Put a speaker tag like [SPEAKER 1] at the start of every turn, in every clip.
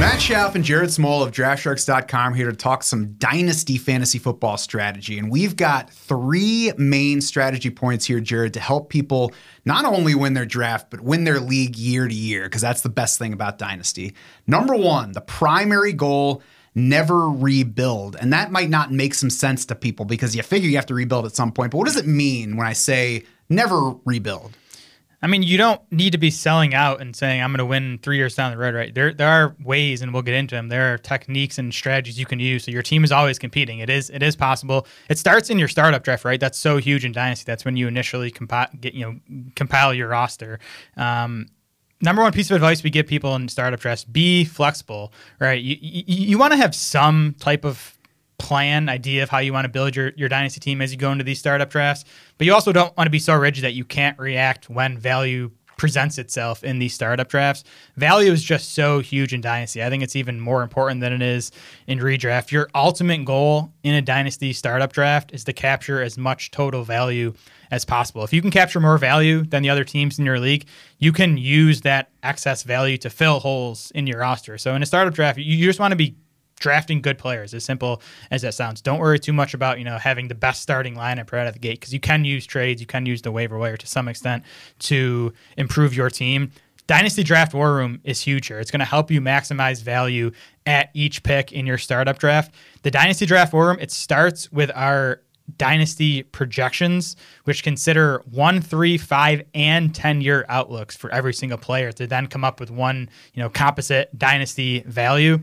[SPEAKER 1] Matt Schauf and Jared Smola of DraftSharks.com here to talk some dynasty fantasy football strategy. And we've got three main strategy points here, Jared, to help people not only win their draft, but win their league year to year, because that's the best thing about dynasty. Number one, the primary goal never rebuild. And that might not make some sense to people because you figure you have to rebuild at some point. But what does it mean when I say never rebuild?
[SPEAKER 2] I mean, you don't need to be selling out and saying I'm going to win three years down the road, right? There, there are ways, and we'll get into them. There are techniques and strategies you can use, so your team is always competing. It is, it is possible. It starts in your startup draft, right? That's so huge in dynasty. That's when you initially compi- get, you know, compile your roster. Um, number one piece of advice we give people in startup drafts: be flexible, right? You, you, you want to have some type of plan, idea of how you want to build your, your dynasty team as you go into these startup drafts. But you also don't want to be so rigid that you can't react when value presents itself in these startup drafts. Value is just so huge in dynasty. I think it's even more important than it is in redraft. Your ultimate goal in a dynasty startup draft is to capture as much total value as possible. If you can capture more value than the other teams in your league, you can use that excess value to fill holes in your roster. So in a startup draft, you just want to be drafting good players, as simple as that sounds. Don't worry too much about you know having the best starting lineup right out of the gate because you can use trades, you can use the waiver wire to some extent to improve your team. Dynasty Draft War Room is huge here. It's going to help you maximize value at each pick in your startup draft. The Dynasty Draft War Room it starts with our dynasty projections, which consider one, three, five, and 10 year outlooks for every single player to then come up with one, you know, composite dynasty value.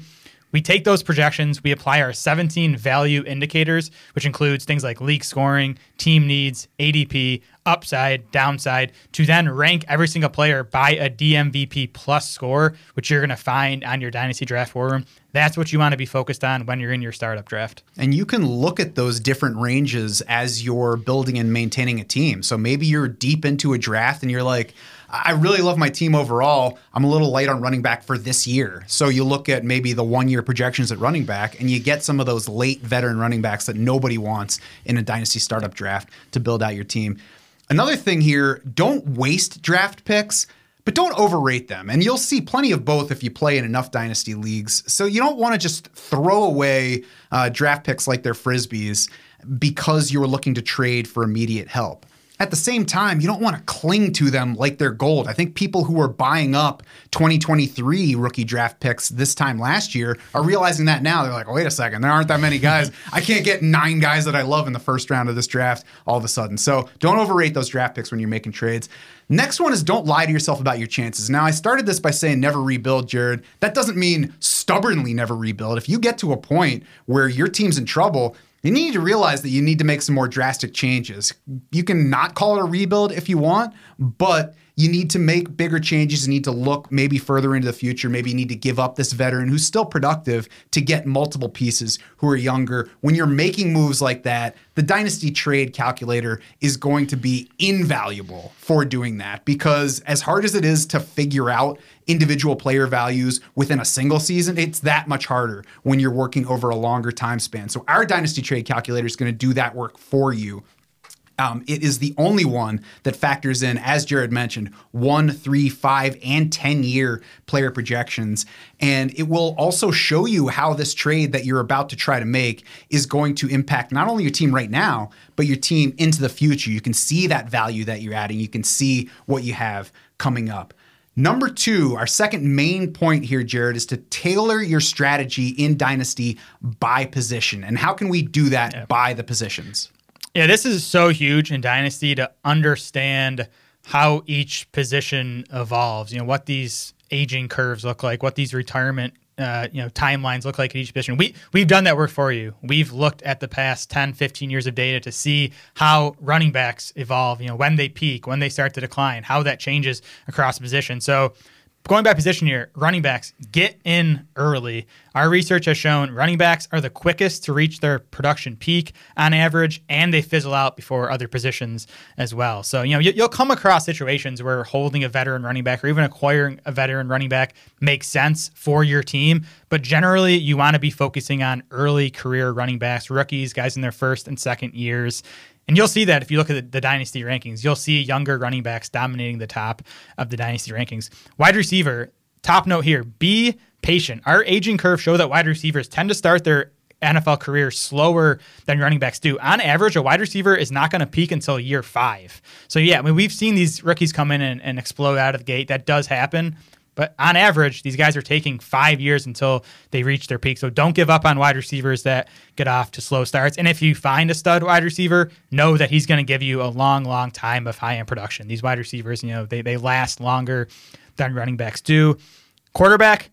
[SPEAKER 2] We take those projections, we apply our 17 value indicators, which includes things like league scoring, team needs, ADP, upside, downside, to then rank every single player by a DMVP plus score, which you're going to find on your Dynasty Draft War Room. That's what you want to be focused on when you're in your startup draft.
[SPEAKER 1] And you can look at those different ranges as you're building and maintaining a team. So maybe you're deep into a draft and you're like, I really love my team overall. I'm a little light on running back for this year. So you look at maybe the one year projections at running back and you get some of those late veteran running backs that nobody wants in a dynasty startup draft to build out your team. Another thing here don't waste draft picks but don't overrate them. And you'll see plenty of both if you play in enough dynasty leagues. So you don't want to just throw away uh, draft picks like they're frisbees because you're looking to trade for immediate help at the same time, you don't want to cling to them like they're gold. I think people who were buying up 2023 rookie draft picks this time last year are realizing that now. They're like, wait a second, there aren't that many guys. I can't get nine guys that I love in the first round of this draft all of a sudden. So don't overrate those draft picks when you're making trades. Next one is don't lie to yourself about your chances. Now, I started this by saying never rebuild, Jared. That doesn't mean stubbornly never rebuild. If you get to a point where your team's in trouble, you need to realize that you need to make some more drastic changes. You can not call it a rebuild if you want, but you need to make bigger changes. You need to look maybe further into the future. Maybe you need to give up this veteran who's still productive to get multiple pieces who are younger. When you're making moves like that, the dynasty trade calculator is going to be invaluable for doing that because as hard as it is to figure out individual player values within a single season, it's that much harder when you're working over a longer time span. So our dynasty trade calculator is going to do that work for you um, it is the only one that factors in, as Jared mentioned, one, three, five, and 10 year player projections. And it will also show you how this trade that you're about to try to make is going to impact not only your team right now, but your team into the future. You can see that value that you're adding, you can see what you have coming up. Number two, our second main point here, Jared, is to tailor your strategy in Dynasty by position. And how can we do that yeah. by the positions?
[SPEAKER 2] Yeah, this is so huge in Dynasty to understand how each position evolves. You know, what these aging curves look like, what these retirement uh, you know timelines look like at each position. We we've done that work for you. We've looked at the past 10, 15 years of data to see how running backs evolve, you know, when they peak, when they start to decline, how that changes across position. So going by position here, running backs get in early. Our research has shown running backs are the quickest to reach their production peak on average, and they fizzle out before other positions as well. So, you know, you'll come across situations where holding a veteran running back or even acquiring a veteran running back makes sense for your team. But generally, you want to be focusing on early career running backs, rookies, guys in their first and second years. And you'll see that if you look at the, the, dynasty rankings, you'll see younger running backs dominating the top of the dynasty rankings. Wide receiver, top note here be patient. Our aging curve show that wide receivers tend to start their NFL career slower than running backs do. On average, a wide receiver is not going to peak until year five. So, yeah, I mean, we've seen these rookies come in and, and explode out of the gate. That does happen. But on average, these guys are taking five years until they reach their peak. So don't give up on wide receivers that get off to slow starts. And if you find a stud wide receiver, know that he's going to give you a long, long time of high end production. These wide receivers, you know, they, they last longer than running backs do. Quarterback,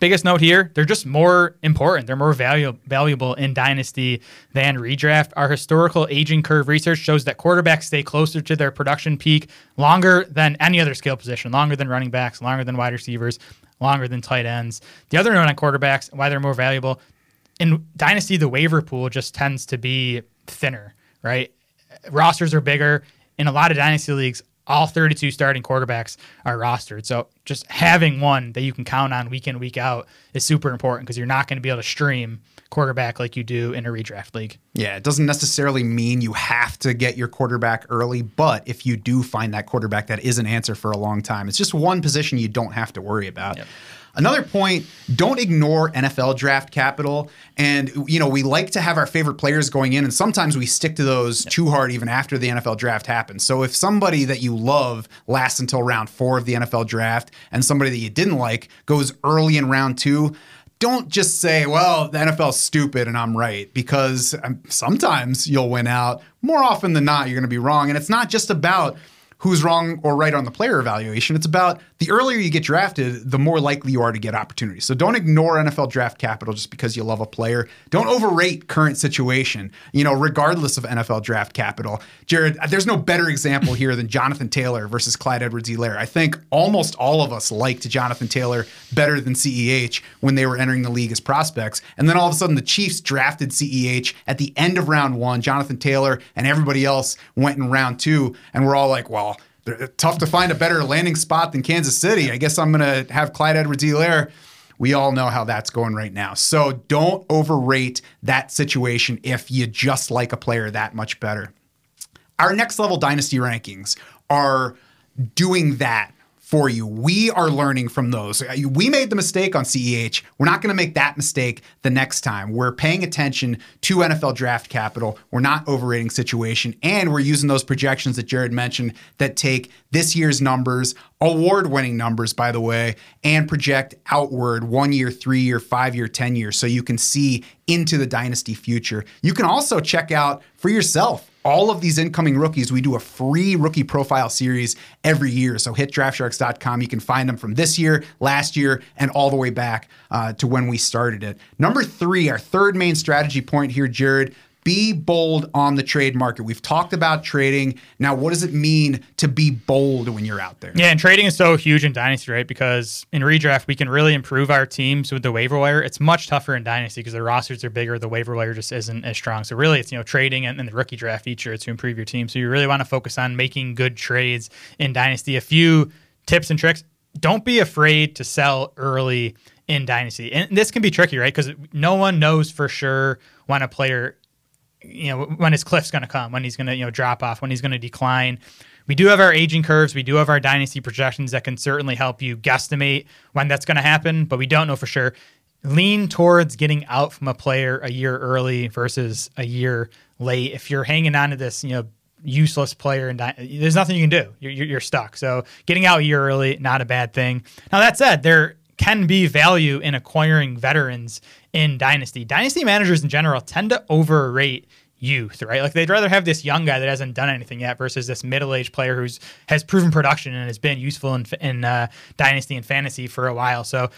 [SPEAKER 2] biggest note here, they're just more important. They're more valu- valuable in dynasty than redraft. Our historical aging curve research shows that quarterbacks stay closer to their production peak longer than any other skill position, longer than running backs, longer than wide receivers, longer than tight ends. The other note on quarterbacks, why they're more valuable, in dynasty, the waiver pool just tends to be thinner, right? Rosters are bigger. In a lot of dynasty leagues, all 32 starting quarterbacks are rostered. So just having one that you can count on week in, week out is super important because you're not going to be able to stream quarterback like you do in a redraft league.
[SPEAKER 1] Yeah, it doesn't necessarily mean you have to get your quarterback early, but if you do find that quarterback that is an answer for a long time, it's just one position you don't have to worry about. Yep. Another point, don't ignore NFL draft capital. And, you know, we like to have our favorite players going in, and sometimes we stick to those yep. too hard even after the NFL draft happens. So if somebody that you love lasts until round four of the NFL draft and somebody that you didn't like goes early in round two, don't just say, well, the NFL's stupid and I'm right, because um, sometimes you'll win out. More often than not, you're going to be wrong. And it's not just about who's wrong or right on the player evaluation. It's about the earlier you get drafted, the more likely you are to get opportunities. So don't ignore NFL draft capital just because you love a player. Don't overrate current situation, you know, regardless of NFL draft capital. Jared, there's no better example here than Jonathan Taylor versus Clyde Edwards-Helaire. I think almost all of us liked Jonathan Taylor better than CEH when they were entering the league as prospects. And then all of a sudden the Chiefs drafted CEH at the end of round one. Jonathan Taylor and everybody else went in round two. And we're all like, well, Uh, tough to find a better landing spot than Kansas City. I guess I'm going to have Clyde Edwards-Helaire. We all know how that's going right now. So don't overrate that situation if you just like a player that much better. Our next level dynasty rankings are doing that for you. We are learning from those. We made the mistake on CEH. We're not going to make that mistake the next time. We're paying attention to NFL draft capital. We're not overrating situation. And we're using those projections that Jared mentioned that take this year's numbers, award winning numbers, by the way, and project outward one year, three year, five year, 10 years so you can see into the dynasty future. You can also check out for yourself all of these incoming rookies, we do a free rookie profile series every year. So hit draftsharks.com. You can find them from this year, last year, and all the way back uh, to when we started it. Number three, our third main strategy point here, Jared be bold on the trade market. We've talked about trading. Now, what does it mean to be bold when you're out there?
[SPEAKER 2] Yeah, and trading is so huge in Dynasty, right? Because in redraft, we can really improve our teams with the waiver wire. It's much tougher in Dynasty because the rosters are bigger, the waiver wire just isn't as strong. So really, it's you know trading and, and the rookie draft feature to improve your team. So you really want to focus on making good trades in Dynasty. A few tips and tricks: don't be afraid to sell early in Dynasty, and this can be tricky, right? Because no one knows for sure when a player you know when his cliff's going to come, when he's going to you know drop off, when he's going to decline. We do have our aging curves. We do have our dynasty projections that can certainly help you guesstimate when that's going to happen, but we don't know for sure. Lean towards getting out from a player a year early versus a year late. If you're hanging on to this, you know, useless player and there's nothing you can do. You're, you're stuck. So getting out a year early, not a bad thing. Now that said, there can be value in acquiring veterans in Dynasty. Dynasty managers in general tend to overrate youth, right? Like they'd rather have this young guy that hasn't done anything yet versus this middle-aged player who's has proven production and has been useful in, in uh, dynasty and fantasy for a while. So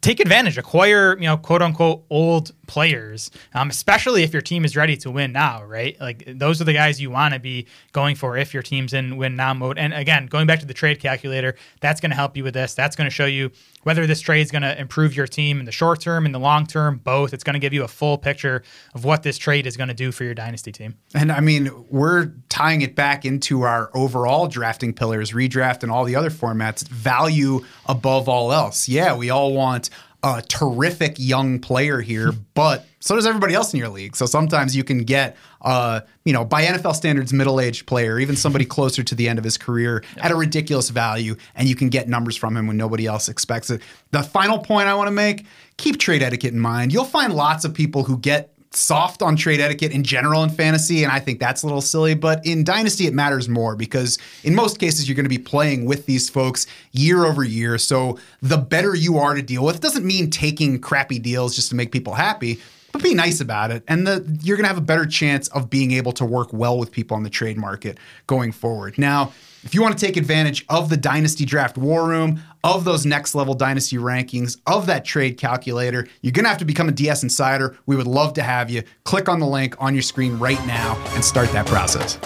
[SPEAKER 2] take advantage, acquire you know quote unquote old players, um, especially if your team is ready to win now, right? Like those are the guys you want to be going for if your team's in win now mode. And again, going back to the trade calculator, that's going to help you with this. That's going to show you whether this trade is going to improve your team in the short term, in the long term, both. It's going to give you a full picture of what this trade is going to do for your dynasty team.
[SPEAKER 1] And I mean, we're tying it back into our overall drafting pillars, redraft, and all the other formats. Value above all else. Yeah, we all want a terrific young player here, but so does everybody else in your league. So sometimes you can get, uh, you know, by NFL standards, middle-aged player, even somebody closer to the end of his career at a ridiculous value, and you can get numbers from him when nobody else expects it. The final point I want to make: keep trade etiquette in mind. You'll find lots of people who get soft on trade etiquette in general in fantasy, and I think that's a little silly. But in Dynasty, it matters more because in most cases, you're going to be playing with these folks year over year. So the better you are to deal with, it doesn't mean taking crappy deals just to make people happy. But be nice about it, and the, you're going to have a better chance of being able to work well with people on the trade market going forward. Now, if you want to take advantage of the Dynasty Draft War Room, of those next level Dynasty rankings, of that trade calculator, you're going to have to become a DS Insider. We would love to have you. Click on the link on your screen right now and start that process.